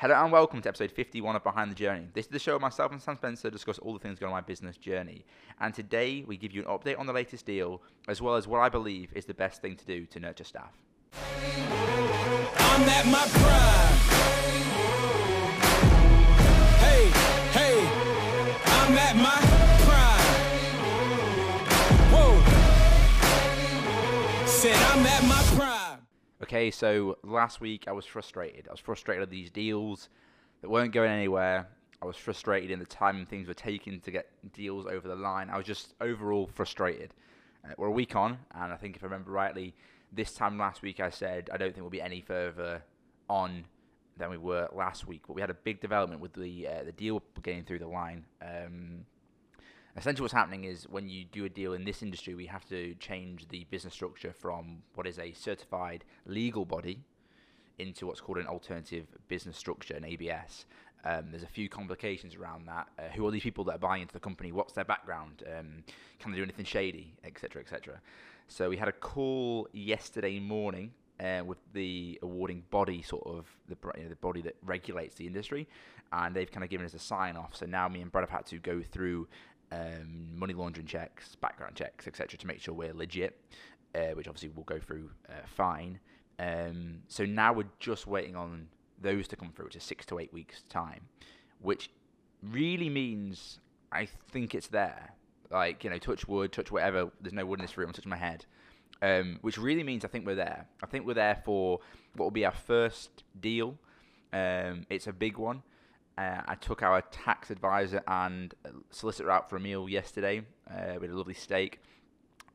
Hello and welcome to episode 51 of Behind the Journey. This is the show where myself and Sam Spencer discuss all the things going on my business journey. And today we give you an update on the latest deal, as well as what I believe is the best thing to do to nurture staff. I'm at my prime. Hey, hey, I'm at my prime. Whoa. Said I'm at my prime. Okay, so last week I was frustrated. I was frustrated with these deals that weren't going anywhere. I was frustrated in the time things were taking to get deals over the line. I was just overall frustrated. Uh, we're a week on, and I think if I remember rightly, this time last week I said I don't think we'll be any further on than we were last week. But we had a big development with the uh, the deal getting through the line. Um, essentially what's happening is when you do a deal in this industry we have to change the business structure from what is a certified legal body into what's called an alternative business structure an abs um, there's a few complications around that. Uh, who are these people that are buying into the company? What's their background? Um, can they do anything shady etc etc so we had a call yesterday morning uh, with the awarding body, sort of the you know, the body that regulates the industry, and they've kind of given us a sign off. So now me and Brad have had to go through um, money laundering checks, background checks, etc., to make sure we're legit, uh, which obviously we'll go through uh, fine. Um, so now we're just waiting on those to come through, which is six to eight weeks time, which really means I think it's there. Like you know, touch wood, touch whatever. There's no wood in this room. I'm touching my head um, which really means I think we're there. I think we're there for what will be our first deal. Um, it's a big one. Uh, I took our tax advisor and solicitor out for a meal yesterday uh, with a lovely steak,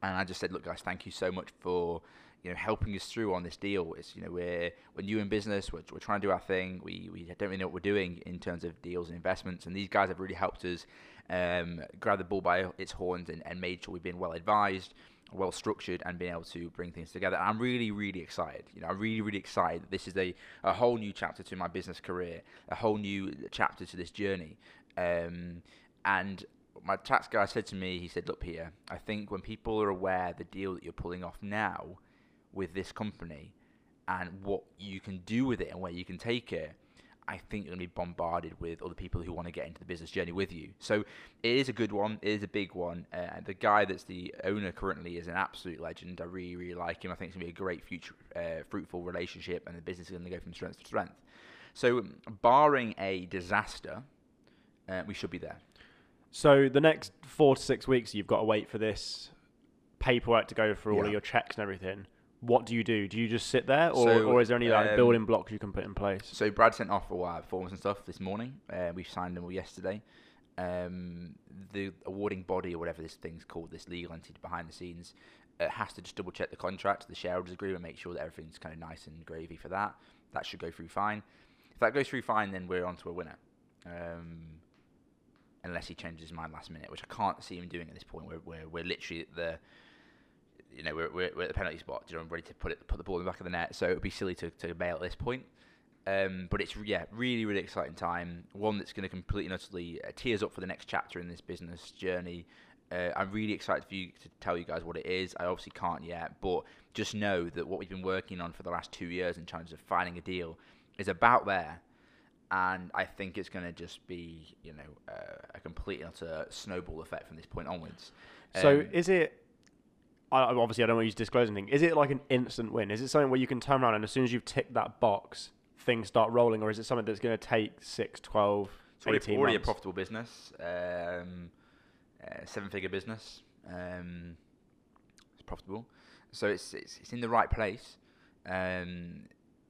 and I just said, "Look, guys, thank you so much for you know helping us through on this deal. It's you know we're we're new in business. We're, we're trying to do our thing. We we don't really know what we're doing in terms of deals and investments, and these guys have really helped us um, grab the bull by its horns and, and made sure we've been well advised." Well structured and being able to bring things together. I'm really, really excited. You know, I'm really, really excited this is a, a whole new chapter to my business career, a whole new chapter to this journey. Um, and my tax guy said to me, he said, look, Peter, I think when people are aware the deal that you're pulling off now with this company and what you can do with it and where you can take it, I think you're going to be bombarded with other people who want to get into the business journey with you. So it is a good one. It is a big one. Uh, the guy that's the owner currently is an absolute legend. I really, really like him. I think it's going to be a great future, uh, fruitful relationship, and the business is going to go from strength to strength. So, barring a disaster, uh, we should be there. So the next four to six weeks, you've got to wait for this paperwork to go through all of your checks and everything. What do you do? Do you just sit there, or, So, or is there any like um, building blocks you can put in place? So Brad sent off all our forms and stuff this morning. Uh, we signed them all yesterday. Um, the awarding body or whatever this thing's called, this legal entity behind the scenes, uh, has to just double check the contract, the shareholders agreement, make sure that everything's kind of nice and gravy for that. That should go through fine. If that goes through fine, then we're on to a winner. Um, unless he changes his mind last minute, which I can't see him doing at this point. We're we're, we're literally at the you know we're, we're, we're at the penalty spot. You know, I'm ready to put it put the ball in the back of the net. So it would be silly to, to bail at this point. Um, but it's yeah, really really exciting time. One that's going to completely and utterly uh, tee us up for the next chapter in this business journey. Uh, I'm really excited for you to tell you guys what it is. I obviously can't yet, but just know that what we've been working on for the last two years in terms of finding a deal is about there, and I think it's going to just be you know uh, a complete and utter snowball effect from this point onwards. so Um, is it? I, obviously, I don't want you to disclose anything. Is it like an instant win? Is it something where you can turn around and as soon as you've ticked that box, things start rolling, or is it something that's going to take six, 12, It's already, 18 already a months? profitable business, um, uh, seven-figure business. Um, it's profitable, so it's, it's it's in the right place. Um,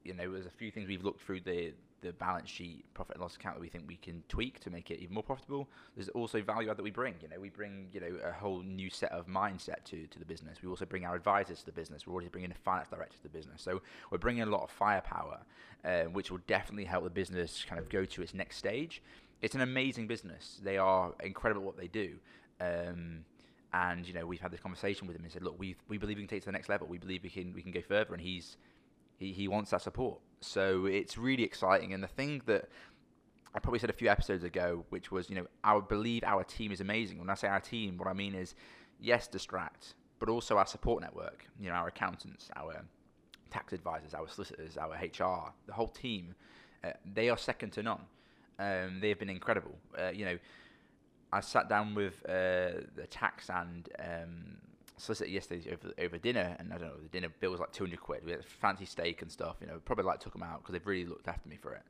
you know, there's a few things we've looked through the the balance sheet profit and loss account that we think we can tweak to make it even more profitable. There's also value add that we bring. You know, we bring you know a whole new set of mindset to to the business. We also bring our advisors to the business. We're already bringing a finance director to the business. So we're bringing a lot of firepower, uh, which will definitely help the business kind of go to its next stage. It's an amazing business. They are incredible at what they do. Um, and you know we've had this conversation with him and said, look, we we believe we can take it to the next level. We believe we can we can go further, and he's he, he wants that support. So it's really exciting. And the thing that I probably said a few episodes ago, which was, you know, I believe our team is amazing. When I say our team, what I mean is, yes, Distract, but also our support network. You know, our accountants, our tax advisors, our solicitors, our HR, the whole team. Uh, they are second to none. Um, they have been incredible. Uh, you know, I sat down with uh, the tax and um, solicitor yesterday over over dinner, and I don't know, the dinner bill was like two hundred quid. We had fancy steak and stuff. You know, probably like took them out because they've really looked after me for it.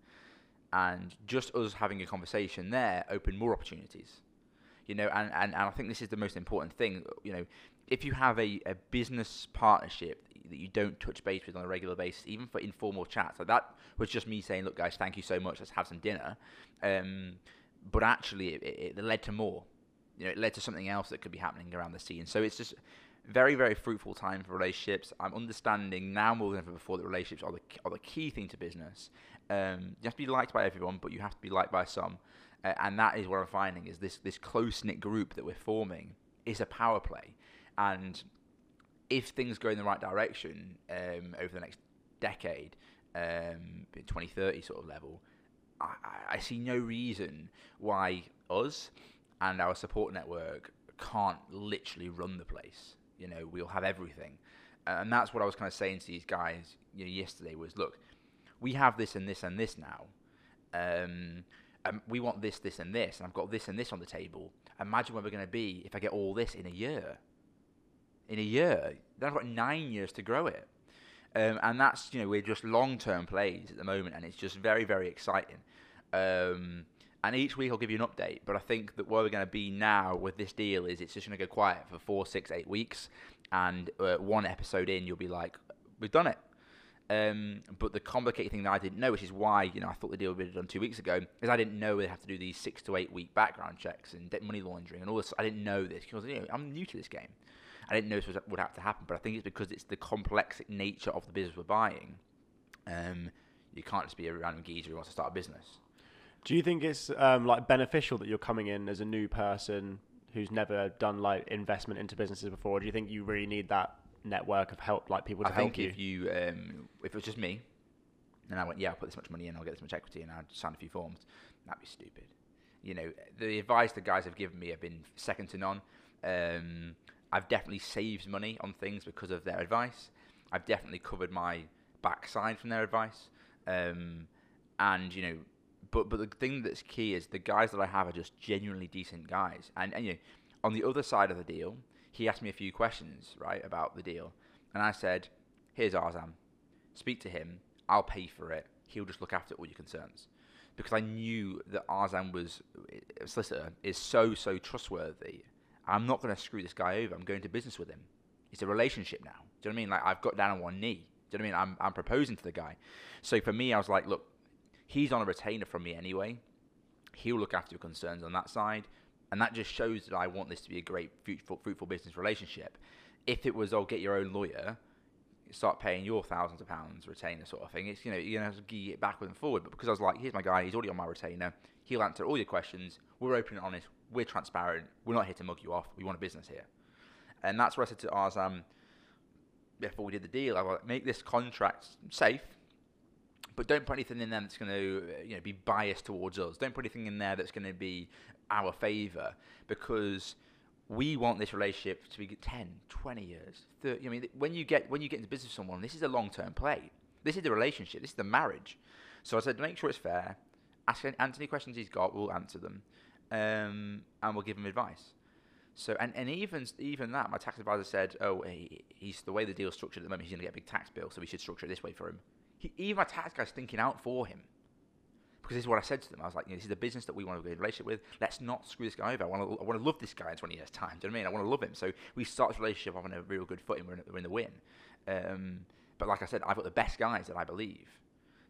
And just us having a conversation there opened more opportunities. You know, and, and, and I think this is the most important thing. You know, if you have a, a business partnership that you don't touch base with on a regular basis, even for informal chats, like that was just me saying, "Look, guys, thank you so much. Let's have some dinner." Um, but actually, it, it led to more. You know, it led to something else that could be happening around the scene. So it's just very, very fruitful time for relationships. I'm understanding now more than ever before that relationships are the are the key thing to business. Um, you have to be liked by everyone, but you have to be liked by some. Uh, and that is what I'm finding is this this close knit group that we're forming is a power play, and if things go in the right direction um, over the next decade, um, 2030 sort of level, I, I see no reason why us and our support network can't literally run the place. You know, we'll have everything, and that's what I was kind of saying to these guys you know, yesterday. Was look, we have this and this and this now. Um, um, we want this, this, and this, and I've got this and this on the table. Imagine where we're going to be if I get all this in a year. In a year, then I've got nine years to grow it, um, and that's you know we're just long-term plays at the moment, and it's just very, very exciting. Um, and each week I'll give you an update, but I think that where we're going to be now with this deal is it's just going to go quiet for four, six, eight weeks, and uh, one episode in you'll be like, we've done it. Um, but the complicated thing that I didn't know, which is why you know I thought the deal would be done two weeks ago, is I didn't know they have to do these six to eight week background checks and debt money laundering and all this. I didn't know this because you know, I'm new to this game. I didn't know this was, would have to happen, but I think it's because it's the complex nature of the business we're buying. Um, you can't just be a random geezer who wants to start a business. Do you think it's um, like beneficial that you're coming in as a new person who's never done like investment into businesses before? Do you think you really need that network of help, like people to I help you? I think you? if you, um, if it was just me, and I went, yeah, I'll put this much money in, I'll get this much equity, and I'll sign a few forms, that'd be stupid. You know, the advice the guys have given me have been second to none. Um, I've definitely saved money on things because of their advice. I've definitely covered my backside from their advice. Um, and you know, but but the thing that's key is the guys that I have are just genuinely decent guys. And and you know, on the other side of the deal, he asked me a few questions right about the deal, and I said, "Here's Arzam, speak to him. I'll pay for it. He'll just look after all your concerns." Because I knew that Arzam was a solicitor is so so trustworthy. I'm not going to screw this guy over. I'm going to business with him. It's a relationship now. Do you know what I mean? Like I've got down on one knee. Do you know what I mean? I'm I'm proposing to the guy. So for me, I was like, look, he's on a retainer from me anyway. He'll look after your concerns on that side, and that just shows that I want this to be a great, fruitful, fruitful business relationship. If it was, oh, get your own lawyer, start paying your thousands of pounds retainer sort of thing. It's you know you're gonna have to gear it backward and forward. But because I was like, here's my guy, he's already on my retainer. He'll answer all your questions. We're open and honest. We're transparent. We're not here to mug you off. We want a business here, and that's what I said to Arzam um, before we did the deal. I was like, make this contract safe, but don't put anything in there that's going to you know be biased towards us. Don't put anything in there that's going to be our favour because we want this relationship to be 10, 20 years, 30. I mean, when you get when you get into business with someone, this is a long-term play. This is the relationship. This is the marriage. So I said, make sure it's fair. Ask Anthony questions he's got. We'll answer them, um, and we'll give him advice. So and, and even even that, my tax advisor said, oh, he, he's the way the deal's structured at the moment. He's going to get a big tax bill, so we should structure it this way for him. He, even my tax guy's thinking out for him because this is what I said to them. I was like, you know, this is the business that we want to be in a relationship with. Let's not screw this guy over. I want to, I want to love this guy in 20 years' time. Do you know what I mean? I want to love him. So we start this relationship off on a real good footing. We're in, we're in the win. Um, but like I said, I've got the best guys that I believe.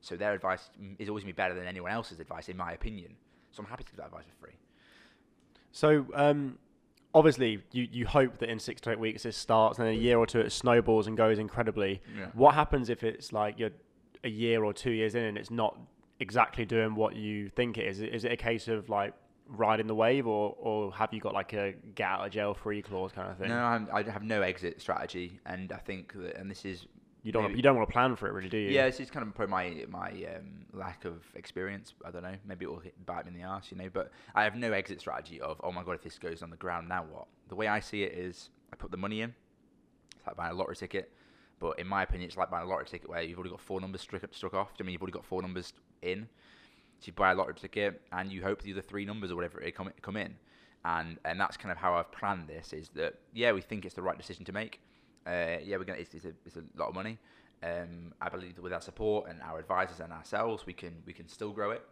So their advice is always going to be better than anyone else's advice, in my opinion. So I'm happy to give that advice for free. So um, obviously, you, you hope that in six to eight weeks this starts, and then a year or two it snowballs and goes incredibly. Yeah. What happens if it's like you're a year or two years in and it's not exactly doing what you think it is? Is it a case of like riding the wave, or or have you got like a get out of jail free clause kind of thing? No, I'm, I have no exit strategy, and I think that, and this is you don't maybe- you don't want to plan for it, really, do you? Yeah, this is kind of probably my my um, lack of experience. I don't know. Maybe it will hit, bite me in the ass, you know. But I have no exit strategy of oh my god, if this goes on the ground, now what? The way I see it is, I put the money in. It's like buying a lottery ticket. But in my opinion, it's like buying a lottery ticket where you've already got four numbers struck, struck off. I mean you've already got four numbers in. So you buy a lottery ticket and you hope the other three numbers or whatever it come come in, and and that's kind of how I've planned this. Is that yeah, we think it's the right decision to make. Uh, yeah, we're gonna. It's, it's, a, it's a lot of money. Um, I believe that with our support and our advisors and ourselves, we can we can still grow it.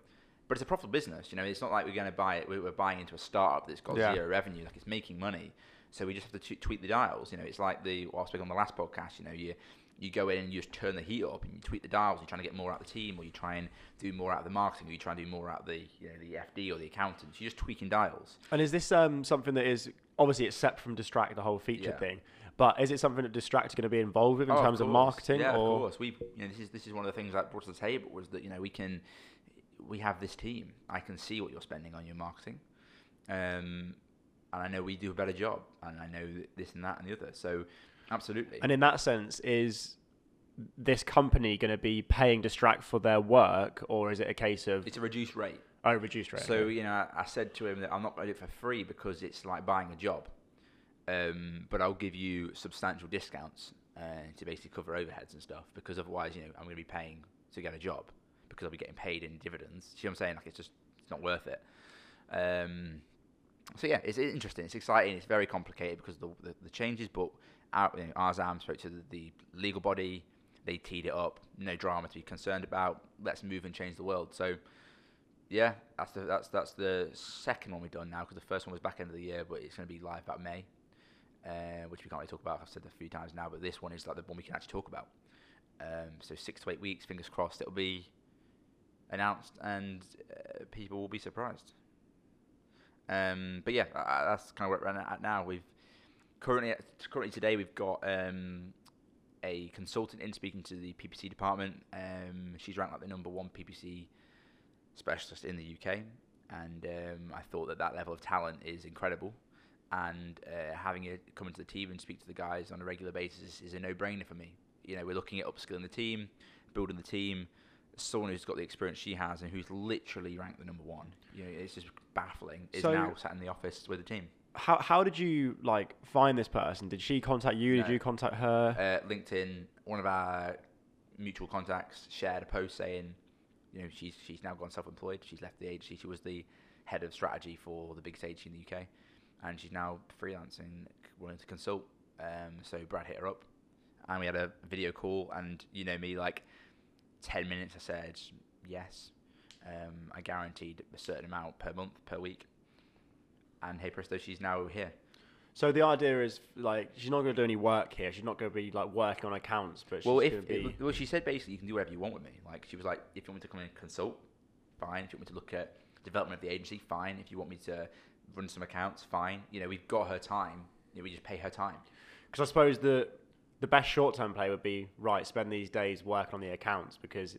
But it's a profitable business. You know, it's not like we're going to buy it. We're we're buying into a startup that's got Yeah. zero revenue. Like it's making money. So we just have to t- tweak the dials. You know, it's like the what I spoke on the last podcast. You know, you you go in and you just turn the heat up and you tweak the dials. You're trying to get more out of the team, or you try and do more out of the marketing, or you try and do more out of the you know the FD or the accountants. You're just tweaking dials. And is this um, something that is obviously it's from distract the whole feature Yeah. thing, but is it something that distract are going to be involved with in Oh, terms of, course. marketing? Yeah, or of course. We, you know, this is this is one of the things that brought to the table was that you know we can, we have this team. I can see what you're spending on your marketing, um, and I know we do a better job, and I know this and that and the other. So, absolutely. And in that sense, is this company going to be paying distract for their work, or is it a case of it's a reduced rate. oh reduced rate? So you know, I, I said to him that I'm not going to do it for free because it's like buying a job, um, but I'll give you substantial discounts uh, to basically cover overheads and stuff because otherwise, you know, I'm going to be paying to get a job because I'll be getting paid in dividends. See what I'm saying? Like it's just it's not worth it. Um, so yeah, it's interesting. It's exciting. It's very complicated because the the, the changes, but our, you know, Arzam spoke to the, the legal body. They teed it up. No drama to be concerned about. Let's move and change the world. So yeah, that's the that's that's the second one we've done now because the first one was back end of the year, but it's going to be live about May, uh, which we can't really talk about. I've said a few times now, but this one is like the one we can actually talk about. Um, so six to eight weeks, fingers crossed, it'll be announced and uh, people will be surprised. Um, but yeah, that's kind of where we're at now. We've currently currently today we've got um, a consultant in speaking to the PPC department. Um, she's ranked like the number one PPC specialist in the UK, and um, I thought that that level of talent is incredible. And uh, having it come into the team and speak to the guys on a regular basis is a no-brainer for me. You know, we're looking at upskilling the team, building the team. Someone who's got the experience she has and who's literally ranked the number one. You know, it's just baffling. Is So- now sat in the office with the team. how how did you like find this person? Did she contact you? Did you contact her? uh, LinkedIn, one of our mutual contacts shared a post saying, you know, she's she's now gone self-employed. She's left the agency. She was the head of strategy for the biggest agency in the UK, and she's now freelancing, wanting to consult. Um, so Brad hit her up, and we had a video call. And you know me, like ten minutes, I said yes. Um, I guaranteed a certain amount per month, per week. And hey presto, she's now here. So the idea is like she's not going to do any work here. She's not going to be like working on accounts, but she's Well, if be. it- well, she said basically you can do whatever you want with me. Like she was like, if you want me to come in and consult, fine. If you want me to look at development of the agency, fine. If you want me to run some accounts, fine. You know, we've got her time. You know, we just pay her time. Because I suppose the the best short term play would be right. Spend these days working on the accounts because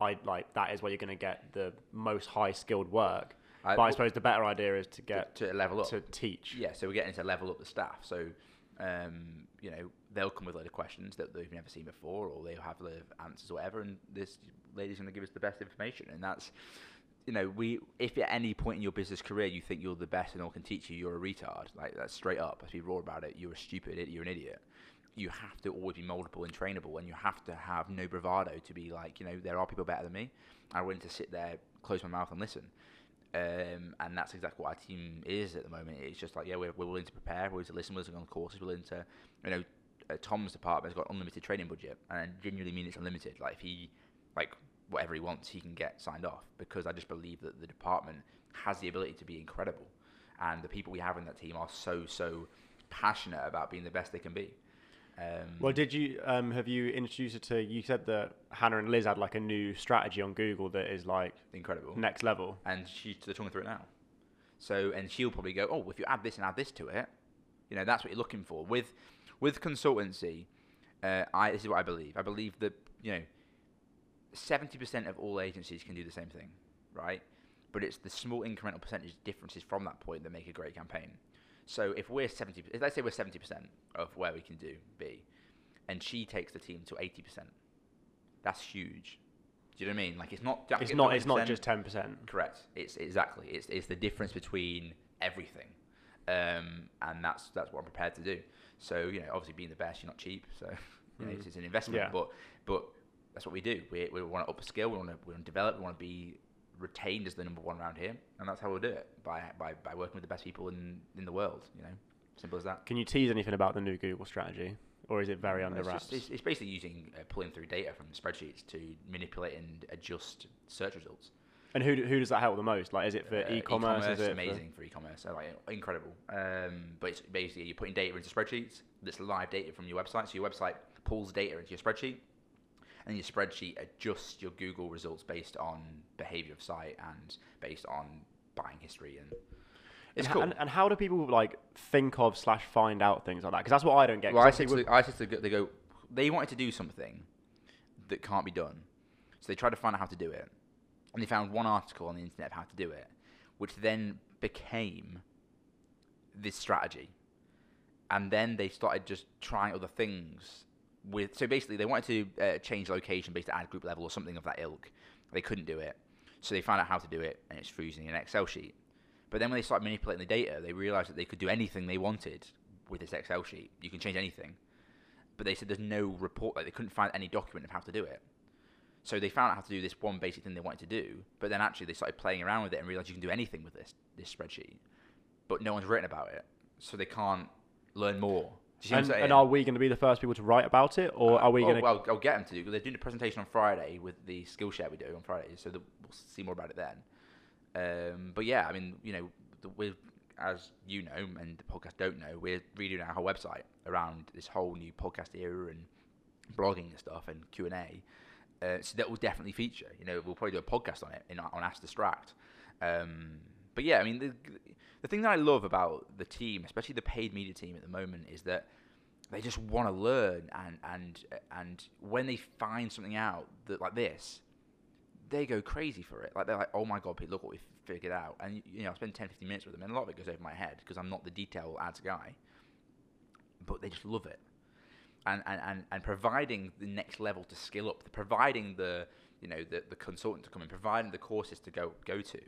I like that is where you're going to get the most high skilled work. I- but I suppose the better idea is to get to level up. to teach. Yeah, so we're getting to level up the staff. So, um, you know, they'll come with a load of questions that they've never seen before, or they'll have a load of answers or whatever, and this lady's going to give us the best information. And that's, you know, we if at any point in your business career you think you're the best and all can teach you, you're a retard. Like that's straight up. Let's be raw about it. You're a stupid idiot. You're an idiot. You have to always be moldable and trainable, and you have to have no bravado to be like, you know, there are people better than me. I'm willing to sit there, close my mouth, and listen. Um, and that's exactly what our team is at the moment. It's just like, yeah, we're, we're willing to prepare, we're willing to listen, we're willing to go on courses, we're willing to, you know, uh, Tom's department has got unlimited training budget, and I genuinely mean it's unlimited. Like if he, like whatever he wants, he can get signed off because I just believe that the department has the ability to be incredible, and the people we have in that team are so so passionate about being the best they can be. Um, Well, did you um, have you introduced her to? You said that Hannah and Liz had like a new strategy on Google that is like incredible. next level. and she's they're talking through it now. So, and she'll probably go, oh, if you add this and add this to it, you know, that's what you're looking for. With with consultancy, uh, I this is what I believe. I believe that you know, seventy percent of all agencies can do the same thing, right? But it's the small incremental percentage differences from that point that make a great campaign. So if we're seventy, if let's say we're seventy percent of where we can do B, and she takes the team to eighty percent, that's huge. Do you know what I mean? Like it's not. It's not. It's not just ten percent. Correct. It's exactly. It's it's the difference between everything, um, and that's that's what I'm prepared to do. So you know, obviously being the best, you're not cheap. So you know, Mm. it's, it's an investment. Yeah. But but that's what we do. We, we want to upskill, we want to we want to develop, we want to be retained as the number one around here, and that's how we'll do it by by, by working with the best people in in the world. You know, simple as that. Can you tease anything about the new Google strategy, or is it very under It's, wraps? just, it's, it's basically using uh, pulling through data from spreadsheets to manipulate and adjust search results. and who who does that help the most? Like, is it for Uh, e-commerce? Is it amazing for, e-commerce, so, like incredible. Um, but it's basically you're putting data into spreadsheets. That's live data from your website. So your website pulls data into your spreadsheet, and your spreadsheet adjusts your Google results based on behavior of site and based on buying history. And it's and, cool. And, and how do people like think of slash find out things like that? Because that's what I don't get. Well, I said, the- I said to the, they go, they wanted to do something that can't be done. So they tried to find out how to do it. And they found one article on the internet of how to do it, which then became this strategy. And then they started just trying other things with. So basically, they wanted to uh, change location based at ad group level or something of that ilk. They couldn't do it. So they found out how to do it, and it's using an Excel sheet. But then when they started manipulating the data, they realized that they could do anything they wanted with this Excel sheet. You can change anything. But they said there's no report, like they couldn't find any document of how to do it. So they found out how to do this one basic thing they wanted to do, but then actually they started playing around with it and realized you can do anything with this this spreadsheet. But no one's written about it, so they can't learn more. Do you see what I'm and, and are we going to be the first people to write about it, or Uh, are we oh, going to? Well, I'll get them to do because they're doing a presentation on Friday with the Skillshare we do on Fridays, so the, we'll see more about it then. Um, but yeah, I mean, you know, we're as you know, and the podcast don't know, we're redoing our whole website around this whole new podcast era and blogging and stuff and Q and A. Uh, so that will definitely feature. You know, we'll probably do a podcast on it in, on Ask Distract. Um, but yeah, I mean, the, the thing that I love about the team, especially the paid media team at the moment, is that they just want to learn and and and when they find something out that like this they go crazy for it. Like they're like oh my god Pete look what we figured out. And you know I spend 10 15 minutes with them and a lot of it goes over my head because I'm not the detail ads guy but they just love it. And and, and, and providing the next level to skill up providing the you know the, the consultant to come in providing the courses to go go to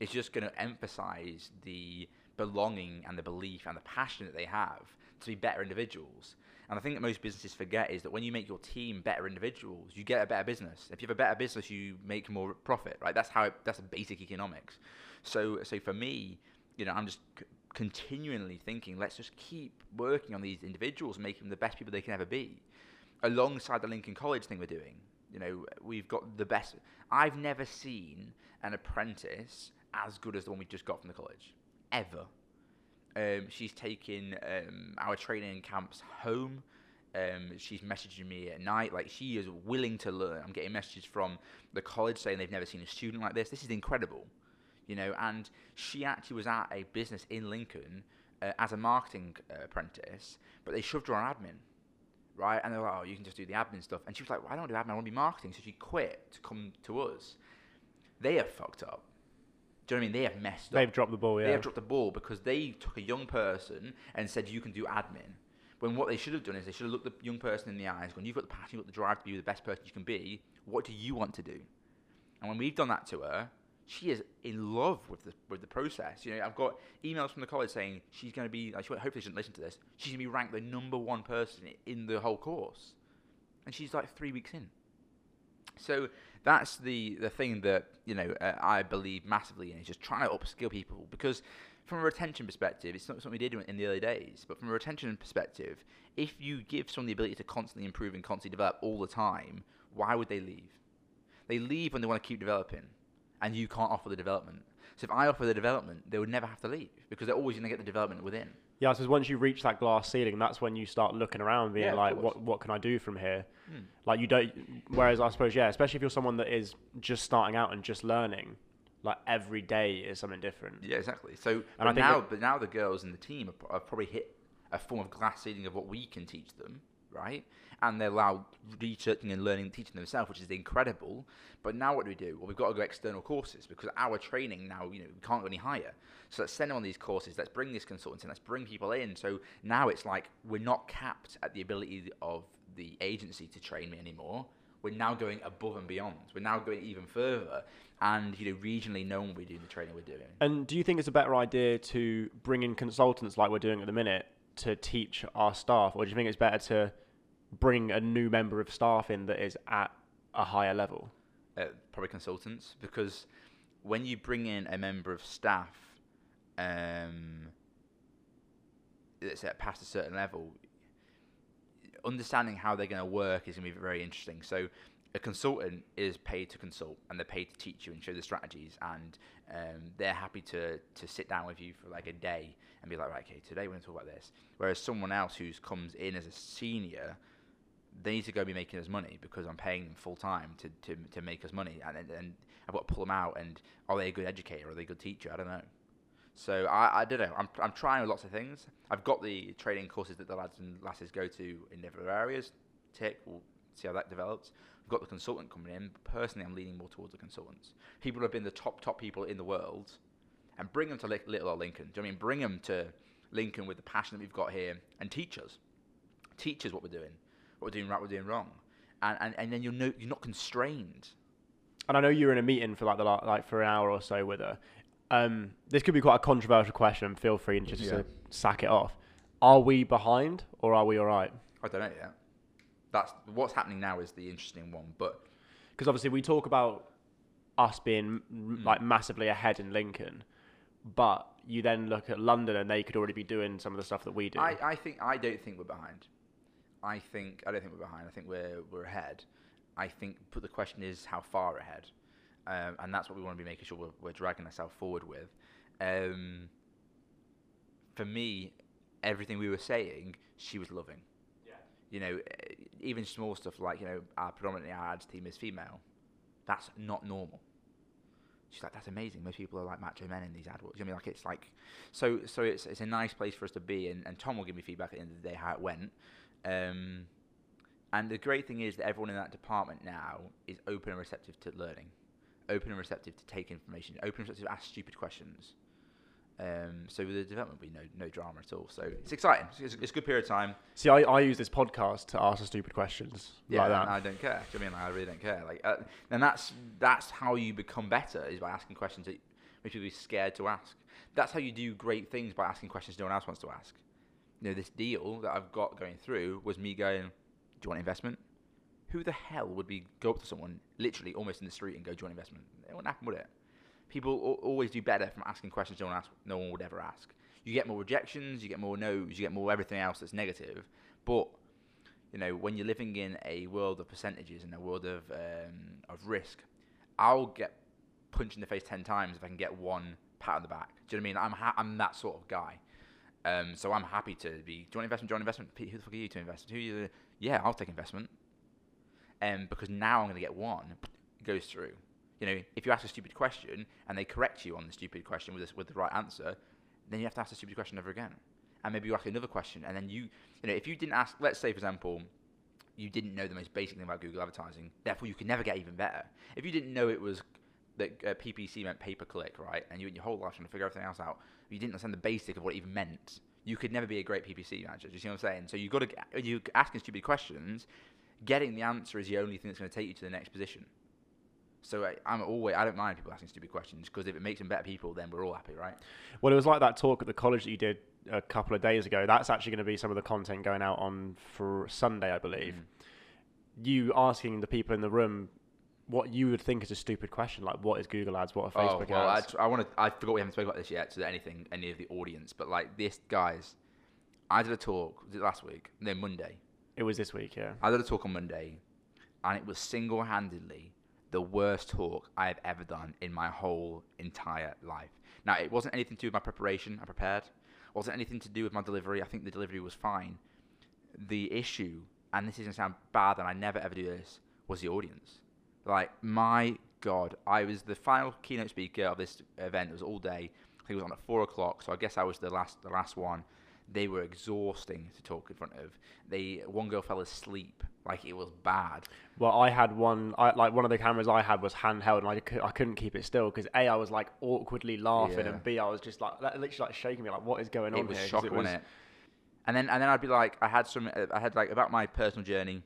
is just going to emphasize the belonging and the belief and the passion that they have to be better individuals. And I think that most businesses forget is that when you make your team better individuals, you get a better business. If you have a better business, you make more profit, right? That's how it, that's basic economics. So so for me, you know, I'm just c- continually thinking, let's just keep working on these individuals, making them the best people they can ever be, alongside the Lincoln College thing we're doing. You know, we've got the best. I've never seen an apprentice as good as the one we just got from the college, ever. Um, she's taking um, our training camps home. Um, she's messaging me at night. Like she is willing to learn. I'm getting messages from the college saying they've never seen a student like this. This is incredible, you know. And she actually was at a business in Lincoln uh, as a marketing uh, apprentice, but they shoved her on admin, right? And they're like, "Oh, you can just do the admin stuff." And she was like, well, "I don't do admin. I want to be marketing." So she quit to come to us. They have fucked up. Do you know what I mean? They have messed up. They've dropped the ball. Yeah. They have dropped the ball because they took a young person and said you can do admin. When what they should have done is they should have looked the young person in the eyes, gone, "You've got the passion, you've got the drive to be the best person you can be. What do you want to do?" And when we've done that to her, she is in love with the with the process. You know, I've got emails from the college saying she's going to be. Like, she, hopefully, she doesn't listen to this. She's going to be ranked the number one person in the whole course, and she's like three weeks in. So that's the the thing that you know uh, I believe massively in is just trying to upskill people because from a retention perspective, it's not something we did in the early days, but from a retention perspective, if you give someone the ability to constantly improve and constantly develop all the time, why would they leave? They leave when they want to keep developing, and you can't offer the development. So if I offer the development, they would never have to leave because they're always going to get the development within. Yeah, so once you reach that glass ceiling, that's when you start looking around, being Yeah, like, "What what can I do from here?" Hmm. Like you don't. Whereas I suppose, yeah, especially if you're someone that is just starting out and just learning, like every day is something different. Yeah, exactly. So think now, that- but now the girls in the team have, probably hit a form of glass ceiling of what we can teach them, right? And they're allowed researching and learning, and teaching themselves, which is incredible. But now what do we do? Well, we've got to go external courses because our training now, you know, we can't go any higher. So let's send them on these courses. Let's bring this consultants in. Let's bring people in. So now it's like we're not capped at the ability of the agency to train me anymore. We're now going above and beyond. We're now going even further. And you know, regionally, no one will be doing the training we're doing. And do you think it's a better idea to bring in consultants like we're doing at the minute to teach our staff, or do you think it's better to bring a new member of staff in that is at a higher level? uh, probably consultants because when you bring in a member of staff um, that's at past a certain level, understanding how they're going to work is going to be very interesting. So a consultant is paid to consult and they're paid to teach you and show the strategies and um, they're happy to, to sit down with you for like a day and be like, right, okay, today we're going to talk about this. Whereas someone else who's comes in as a senior, they need to go be making us money because I'm paying them full time to, to, to make us money and, and, and I've got to pull them out and are they a good educator? Are they a good teacher? I don't know. So I, I don't know. I'm, I'm trying lots of things. I've got the training courses that the lads and lasses go to in different areas. Tick, we'll see how that develops. I've got the consultant coming in. Personally, I'm leaning more towards the consultants. People have been the top, top people in the world and bring them to Li- Little old Lincoln. Do you know I mean? Bring them to Lincoln with the passion that we've got here and teach us. Teach us what we're doing, what we're doing right, what we're doing wrong. And, and, and then know, you're not constrained. And I know you were in a meeting for like the like for an hour or so with her. Um, this could be quite a controversial question. Feel free just Yeah. to sack it off. Are we behind or are we all right? I don't know yet. That's what's happening now is the interesting one. But Because obviously we talk about us being m like massively ahead in Lincoln, but you then look at London and they could already be doing some of the stuff that we do. I, I think I don't think we're behind. I think I don't think we're behind. I think we're we're ahead. I think, but the question is how far ahead, um, and that's what we want to be making sure we're, we're dragging ourselves forward with. Um, for me, everything we were saying, she was loving. Yeah. You know, eh, even small stuff like you know, our predominantly our ads team is female. That's not normal. She's like, that's amazing. Most people are like macho men in these AdWords. You know, I mean, like it's like, so so it's it's a nice place for us to be, and, and Tom will give me feedback at the end of the day how it went. Um, and the great thing is that everyone in that department now is open and receptive to learning, open and receptive to take information, open and receptive to ask stupid questions. Um, so with the development be no no drama at all. So it's exciting. It's, it's a good period of time. See, I, I use this podcast to ask stupid questions Yeah, like and that. I don't care. Do you know I mean? Like, I really don't care. Like, uh, and that's that's how you become better is by asking questions that make people be scared to ask. That's how you do great things by asking questions no one else wants to ask. You know, this deal that I've got going through was me going, "Do you want investment?" Who the hell would be go up to someone literally almost in the street and go, "Do you want investment?" It wouldn't happen, would it? People al- always do better from asking questions no one ask, no one would ever ask. You get more rejections, you get more no's, you get more everything else that's negative. But you know, when you're living in a world of percentages and a world of um, of risk, I'll get punched in the face ten times if I can get one pat on the back. Do you know what I mean? I'm ha- I'm that sort of guy. Um, so I'm happy to be. Do you want investment? Do you want investment? Pete, who the fuck are you to invest? Who you? Yeah, I'll take investment. Um, because now I'm going to get one. Goes through. You know, if you ask a stupid question and they correct you on the stupid question with this, with the right answer, then you have to ask the stupid question over again. And maybe you ask another question, and then you, you know, if you didn't ask, let's say for example, you didn't know the most basic thing about Google advertising, therefore you could never get even better. If you didn't know it was that uh, PPC meant pay per click, right, and you in your whole life trying to figure everything else out, you didn't understand the basic of what it even meant. You could never be a great PPC manager. Do you see what I'm saying? So you've got to you're asking stupid questions, getting the answer is the only thing that's going to take you to the next position. So I, I'm always I don't mind people asking stupid questions because if it makes them better people, then we're all happy, right? Well, it was like that talk at the college that you did a couple of days ago. That's actually going to be some of the content going out on for Sunday, I believe. Mm. You asking the people in the room what you would think is a stupid question, like what is Google Ads, what are Oh Facebook well, I, ads? I want to. I forgot we haven't spoken about this yet to anything, any of the audience. But like this, guys, I did a talk. Was it last week? No, Monday. It was this week, yeah. I did a talk on Monday, and it was single-handedly the worst talk I have ever done in my whole entire life. Now, it wasn't anything to do with my preparation. I prepared. It wasn't anything to do with my delivery. I think the delivery was fine. The issue, and this is gonna sound bad, and I never ever do this, was the audience. Like my God, I was the final keynote speaker of this event. It was all day. I think it was on at four o'clock. So I guess I was the last, the last one. They were exhausting to talk in front of. They one girl fell asleep. Like it was bad. Well, I had one, I, like one of the cameras I had was handheld, and I, I couldn't keep it still because a I was like awkwardly laughing, Yeah. and b I was just like li- literally like shaking me, like what is going on here? it was here? shocking, wasn't it? And then and then I'd be like, I had some, uh, I had like about my personal journey,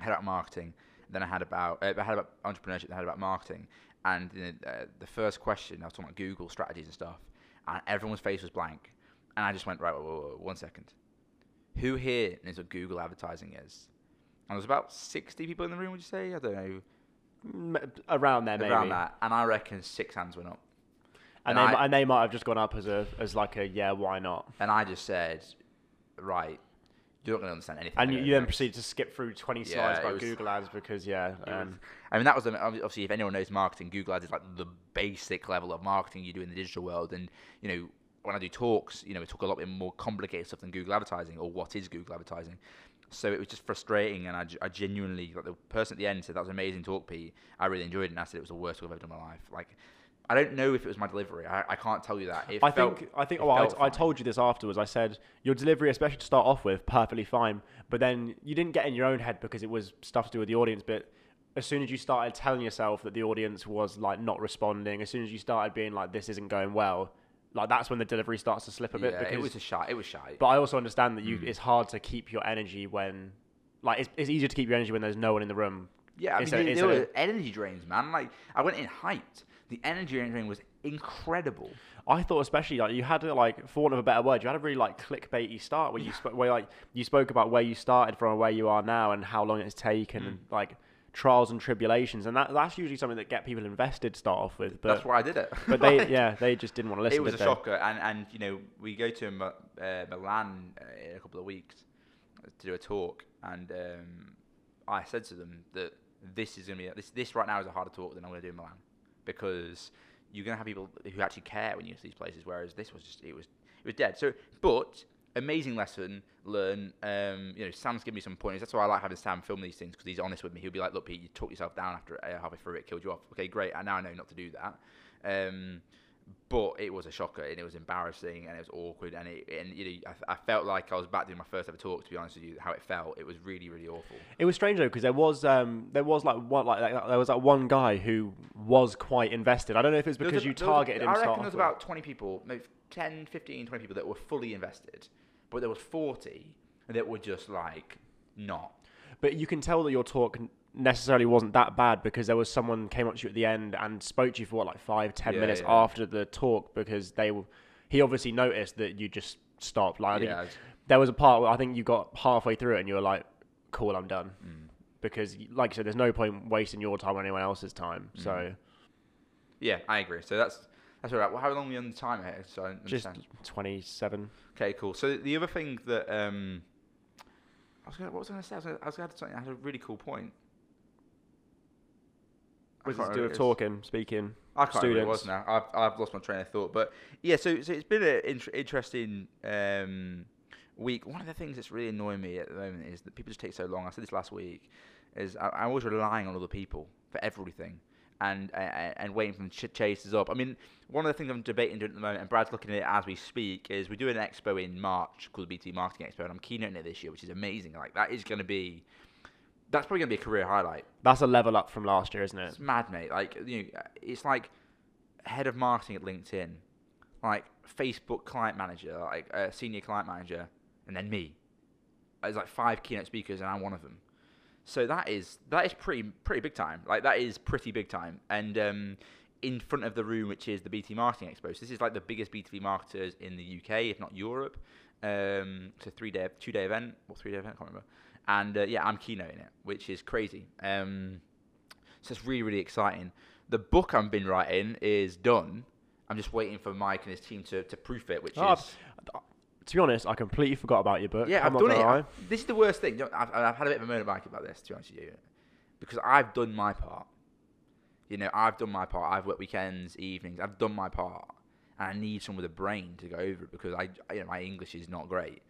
I had about marketing, then I had about, uh, I had about entrepreneurship, then I had about marketing, and you know, uh, the first question I was talking about Google strategies and stuff, and everyone's face was blank, and I just went right, whoa, whoa, whoa, one second, who here knows what Google advertising is? there was about 60 people in the room. Would you say? I don't know. M- around there, maybe. Around that, and I reckon six hands went up. And, And they, I- and they might have just gone up as a as like a yeah, why not? And I just said, right, you're not going to understand anything. And you, you then do. proceed to skip through 20 Yeah, slides about was- Google Ads because yeah, It was- um, I mean, that was obviously if anyone knows marketing, Google Ads is like the basic level of marketing you do in the digital world. And you know, when I do talks, you know, we talk a lot more complicated stuff than Google advertising or what is Google advertising. So it was just frustrating, and I, I genuinely like the person at the end said that was an amazing talk, Pete. I really enjoyed it, and I said it was the worst talk I've ever done in my life. Like, I don't know if it was my delivery. I, I can't tell you that. It I felt- think I think oh, I, I told you this afterwards. I said your delivery, especially to start off with, perfectly fine. But then you didn't get in your own head because it was stuff to do with the audience. But as soon as you started telling yourself that the audience was like not responding, as soon as you started being like this isn't going well, like that's when the delivery starts to slip a bit. yeah, because, it was a shy. It was shy. but I also understand that you Mm. it's hard to keep your energy when like it's, it's easier to keep your energy when there's no one in the room. Yeah, I mean, there, there were of- energy drains, man. Like, I went in hyped. The energy drain was incredible. I thought especially like you had to like for want of a better word, you had a really like clickbaity start where you spoke where like you spoke about where you started from and where you are now and how long it's taken Mm. and like trials and tribulations and that that's usually something that get people invested to start off with. But That's why I did it. but they Like, yeah they just didn't want to listen. To it was a they? shocker, and and you know we go to uh, Milan uh, in a couple of weeks to do a talk, and um, I said to them that this is gonna be this this right now is a harder talk than I'm gonna do in Milan because you're gonna have people who actually care when you go to these places, whereas this was just it was it was dead. So, but amazing lesson learn. Um, you know, Sam's given me some pointers. That's why I like having Sam film these things because he's honest with me. He'll be like, "Look, Pete, you talked yourself down after uh, halfway through it, killed you off. Okay, great. And now I know not to do that." Um, but it was a shocker and it was embarrassing and it was awkward and it and you know I, I felt like I was back doing my first ever talk to be honest with you how it felt it was really really awful It was strange though because there was um there was like one like, like there was like one guy who was quite invested. I don't know if it's There was because a- you there was targeted him. I reckon there was about 20 people maybe 10 15 20 people that were fully invested but there was 40 that were just like not But you can tell that your talk necessarily wasn't that bad because there was someone came up to you at the end and spoke to you for what like five ten Yeah, minutes yeah. after the talk because they w- he obviously noticed that you just stopped. Like Yeah, there was a part where I think you got halfway through it and you were like, "Cool, I'm done," Mm. because like you said, there's no point wasting your time or anyone else's time. Mm. So yeah I agree so that's that's all right well how long are we on the time here so I just 27. Okay, cool. So the other thing that um, I was gonna, what was I going to say? I was gonna, I was going to something. I had a really cool point. Was it can't to do with it talking, speaking? I can't remember what it was students? now. I've, I've lost my train of thought. But yeah, so, so it's been an int- interesting um, week. One of the things that's really annoying me at the moment is that people just take so long. I said this last week. Is I, I'm always relying on other people for everything. And, and and waiting for them to ch- chase us up. I mean, one of the things I'm debating doing at the moment, and Brad's looking at it as we speak, is we're doing an expo in March called the B2B Marketing Expo, and I'm keynoting it this year, which is amazing. Like that is going to be, that's probably going to be a career highlight. That's a level up from last year, isn't it? It's mad, mate. Like you know, it's like head of marketing at LinkedIn, like Facebook client manager, like uh, senior client manager, and then me. There's like five keynote speakers, and I'm one of them. So that is that is pretty pretty big time. Like that is pretty big time. And um, in front of the room, which is the B2B Marketing Expo. So this is like the biggest B2B marketers in the UK, if not Europe. Um, it's a three day, two day event or three day event, I can't remember. And uh, yeah, I'm keynoting it, which is crazy. Um, so it's really, really exciting. The book I've been writing is done. I'm just waiting for Mike and his team to, to proof it, which Oh, is To be honest, I completely forgot about your book. yeah, I'm I've done it. I- This is the worst thing. I've, I've had a bit of a moan about about this, to be honest with you, because I've done my part. You know, I've done my part. I've worked weekends, evenings. I've done my part, and I need someone with a brain to go over it because I, you know, my English is not great.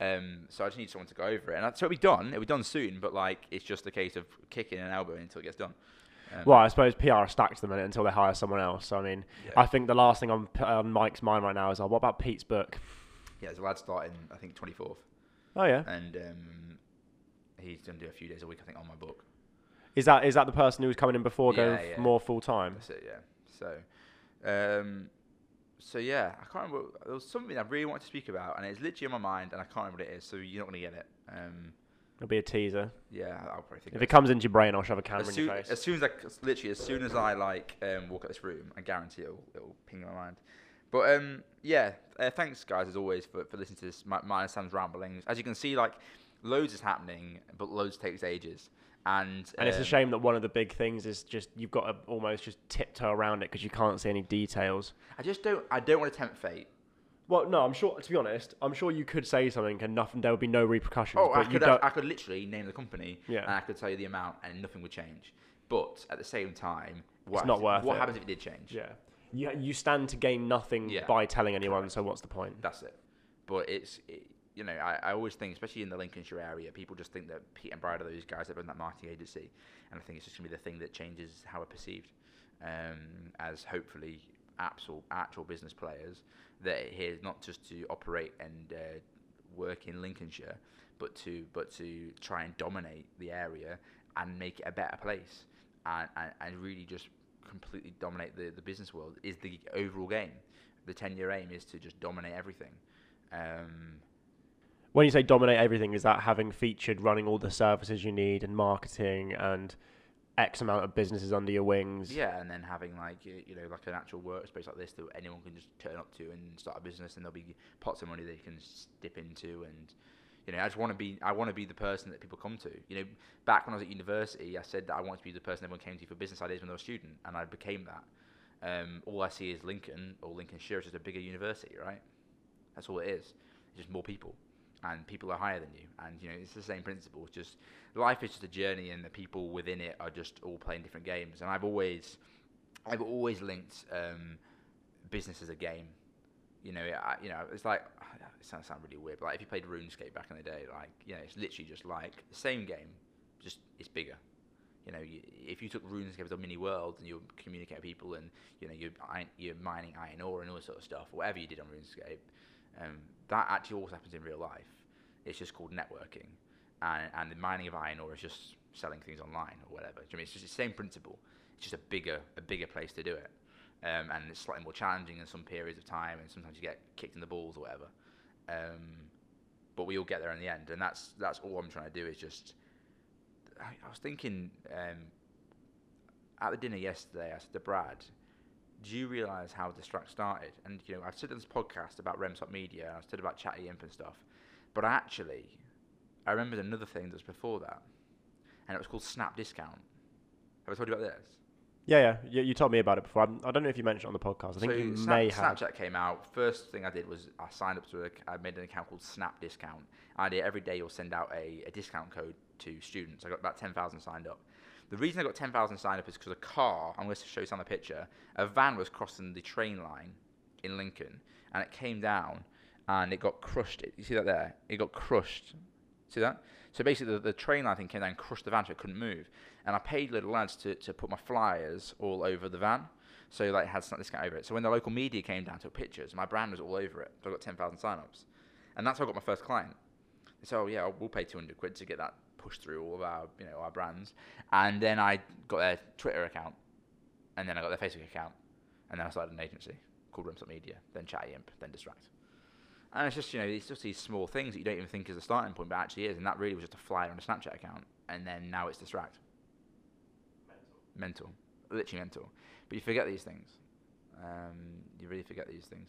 Um, so I just need someone to go over it, and that- so it'll be done. It'll be done soon, but like it's just a case of kicking an elbow until it gets done. Um, Well, I suppose PR stacks stacked at the minute until they hire someone else. So I mean, Yeah. I think the last thing on, on Mike's mind right now is, oh, what about Pete's book? Yeah, there's a lad starting, I think, 24th, Oh yeah, and um, he's going to do a few days a week, I think, on my book. is that is that the person who was coming in before going Yeah, more full time? That's it, yeah. So, um, so yeah, I can't remember. There was something I really wanted to speak about, and it's literally in my mind, and I can't remember what it is. So you're not gonna get it. Um, It'll be a teaser. yeah, I'll probably think. If it comes into your brain, I'll shove a camera as in soon, your face. as soon as I, literally, as soon as I like um, walk out this room, I guarantee it'll, it'll ping in my mind. But um, yeah, uh, thanks guys as always for, for listening to this. My, and Sam's ramblings. As you can see, like loads is happening, but loads takes ages. And And it's a um, shame that one of the big things is just you've got to almost just tiptoe around it because you can't see any details. I just don't. I don't want to tempt fate. Well, no, I'm sure. To be honest, I'm sure you could say something and nothing. There would be no repercussions. Oh, I could, don't. I could literally name the company, Yeah. and I could tell you the amount, and nothing would change. But at the same time, what, not worth what it. happens if it did change? yeah. You you stand to gain nothing Yeah. by telling anyone. So what's the point? That's it. But it's, it, you know, I, I always think, especially in the Lincolnshire area, people just think that Pete and Brad are those guys that run that marketing agency, and I think it's just gonna be the thing that changes how we're perceived, um, as hopefully actual actual business players that are here not just to operate and uh, work in Lincolnshire, but to but to try and dominate the area and make it a better place, and and, and really just completely dominate the, the business world is the overall game. The ten year aim is to just dominate everything. Um, When you say dominate everything, is that having featured running all the services you need and marketing and X amount of businesses under your wings? yeah, and then having like you know like an actual workspace like this that anyone can just turn up to and start a business, and there'll be pots of money they can dip into, and you know I just want to be I want to be the person that people come to. You know, back when I was at university, I said that I wanted to be the person everyone came to for business ideas when they were a student, and I became that. Um, all I see is Lincoln or Lincolnshire is just a bigger university, right? That's all it is. It's just more people, and people are higher than you, and you know it's the same principle. It's just life is just a journey, and the people within it are just all playing different games. And I've always, I've always linked um, business as a game. You know, I, you know, it's like it sounds sound really weird, but like if you played RuneScape back in the day, like you know, it's literally just like the same game, just it's bigger. You know, you, if you took RuneScape as a mini world and you communicate with people and you know you're you're mining iron ore and all this sort of stuff, whatever you did on RuneScape, um, that actually also happens in real life. It's just called networking, and and the mining of iron ore is just selling things online or whatever. I mean, it's just the same principle. It's just a bigger a bigger place to do it, um, and it's slightly more challenging in some periods of time, and sometimes you get kicked in the balls or whatever. Um, but we all get there in the end, and that's that's all I'm trying to do is just. I, I was thinking um, at the dinner yesterday. I said to Brad, "Do you realise how Distract started?" And you know, I've said on this podcast about Remstop Media, I've said about Chatty Imp and stuff, but actually, I remembered another thing that was before that, and it was called Snap Discount. Have I told you about this? Yeah, yeah. You, you told me about it before. I'm, I don't know if you mentioned it on the podcast. I think so you Snap, may have. Snapchat came out. First thing I did was I signed up to a, I made an account called Snap Discount. I did every day you'll send out a, a discount code to students. I got about 10,000 signed up. The reason I got 10,000 signed up is because a car, I'm going to show you some of the picture, a van was crossing the train line in Lincoln and it came down and it got crushed. You see that there? It got crushed. See that? So basically, the, the train line thing came down and crushed the van so it couldn't move. And I paid little lads to, to put my flyers all over the van. So like had snap discount over it. So when the local media came down, took pictures, my brand was all over it. So I got 10,000 sign-ups. And that's how I got my first client. They said, oh yeah, we'll pay 200 quid to get that pushed through all of our, you know, our brands. And then I got their Twitter account. And then I got their Facebook account. And then I started an agency called Rimsop Media, then Chatty Imp, then Distract. And it's just, you know, it's just these small things that you don't even think is a starting point, but actually is. And that really was just a flyer on a Snapchat account. And then now it's Distract. Mental. Literally mental. But you forget these things. Um, you really forget these things.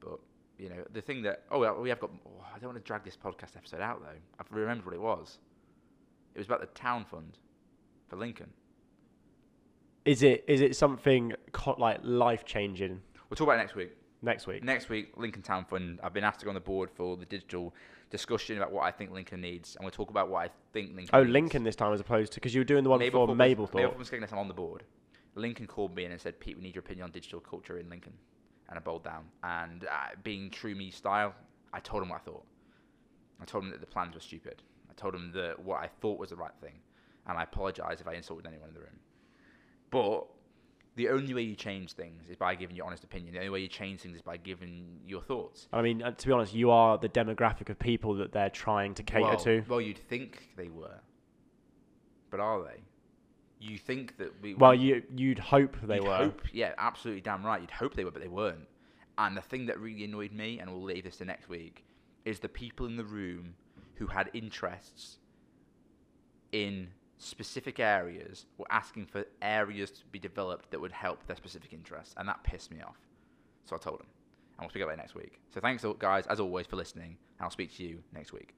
But, you know, the thing that. Oh, we have got. Oh, I don't want to drag this podcast episode out, though. I've remembered what it was. It was about the town fund for Lincoln. Is it is it something co- like life changing We'll talk about it next week. Next week? Next week, Lincoln Town Fund. I've been asked to go on the board for the digital discussion about what I think Lincoln needs, and we'll talk about what I think Lincoln. Oh, needs. Lincoln this time as opposed to because you were doing the one for Mablethorpe Mablethorpe. was- Mablethorpe getting this on the board. Lincoln called me in and said, "Pete, we need your opinion on digital culture in Lincoln," and I bowled down. And uh, being true me style, I told him what I thought. I told him that the plans were stupid. I told him that what I thought was the right thing, and I apologise if I insulted anyone in the room. But the only way you change things is by giving your honest opinion. The only way you change things is by giving your thoughts. I mean, uh, to be honest, you are the demographic of people that they're trying to cater well, to. Well, you'd think they were, but are they? You think that we? Well, we- you you'd hope they You'd were. Hope, yeah, absolutely damn right. You'd hope they were, but they weren't. And the thing that really annoyed me, and we'll leave this to next week, is the people in the room who had interests in specific areas were asking for areas to be developed that would help their specific interests, and that pissed me off. So I told them, and we'll speak about it next week. So thanks, guys, as always, for listening, and I'll speak to you next week.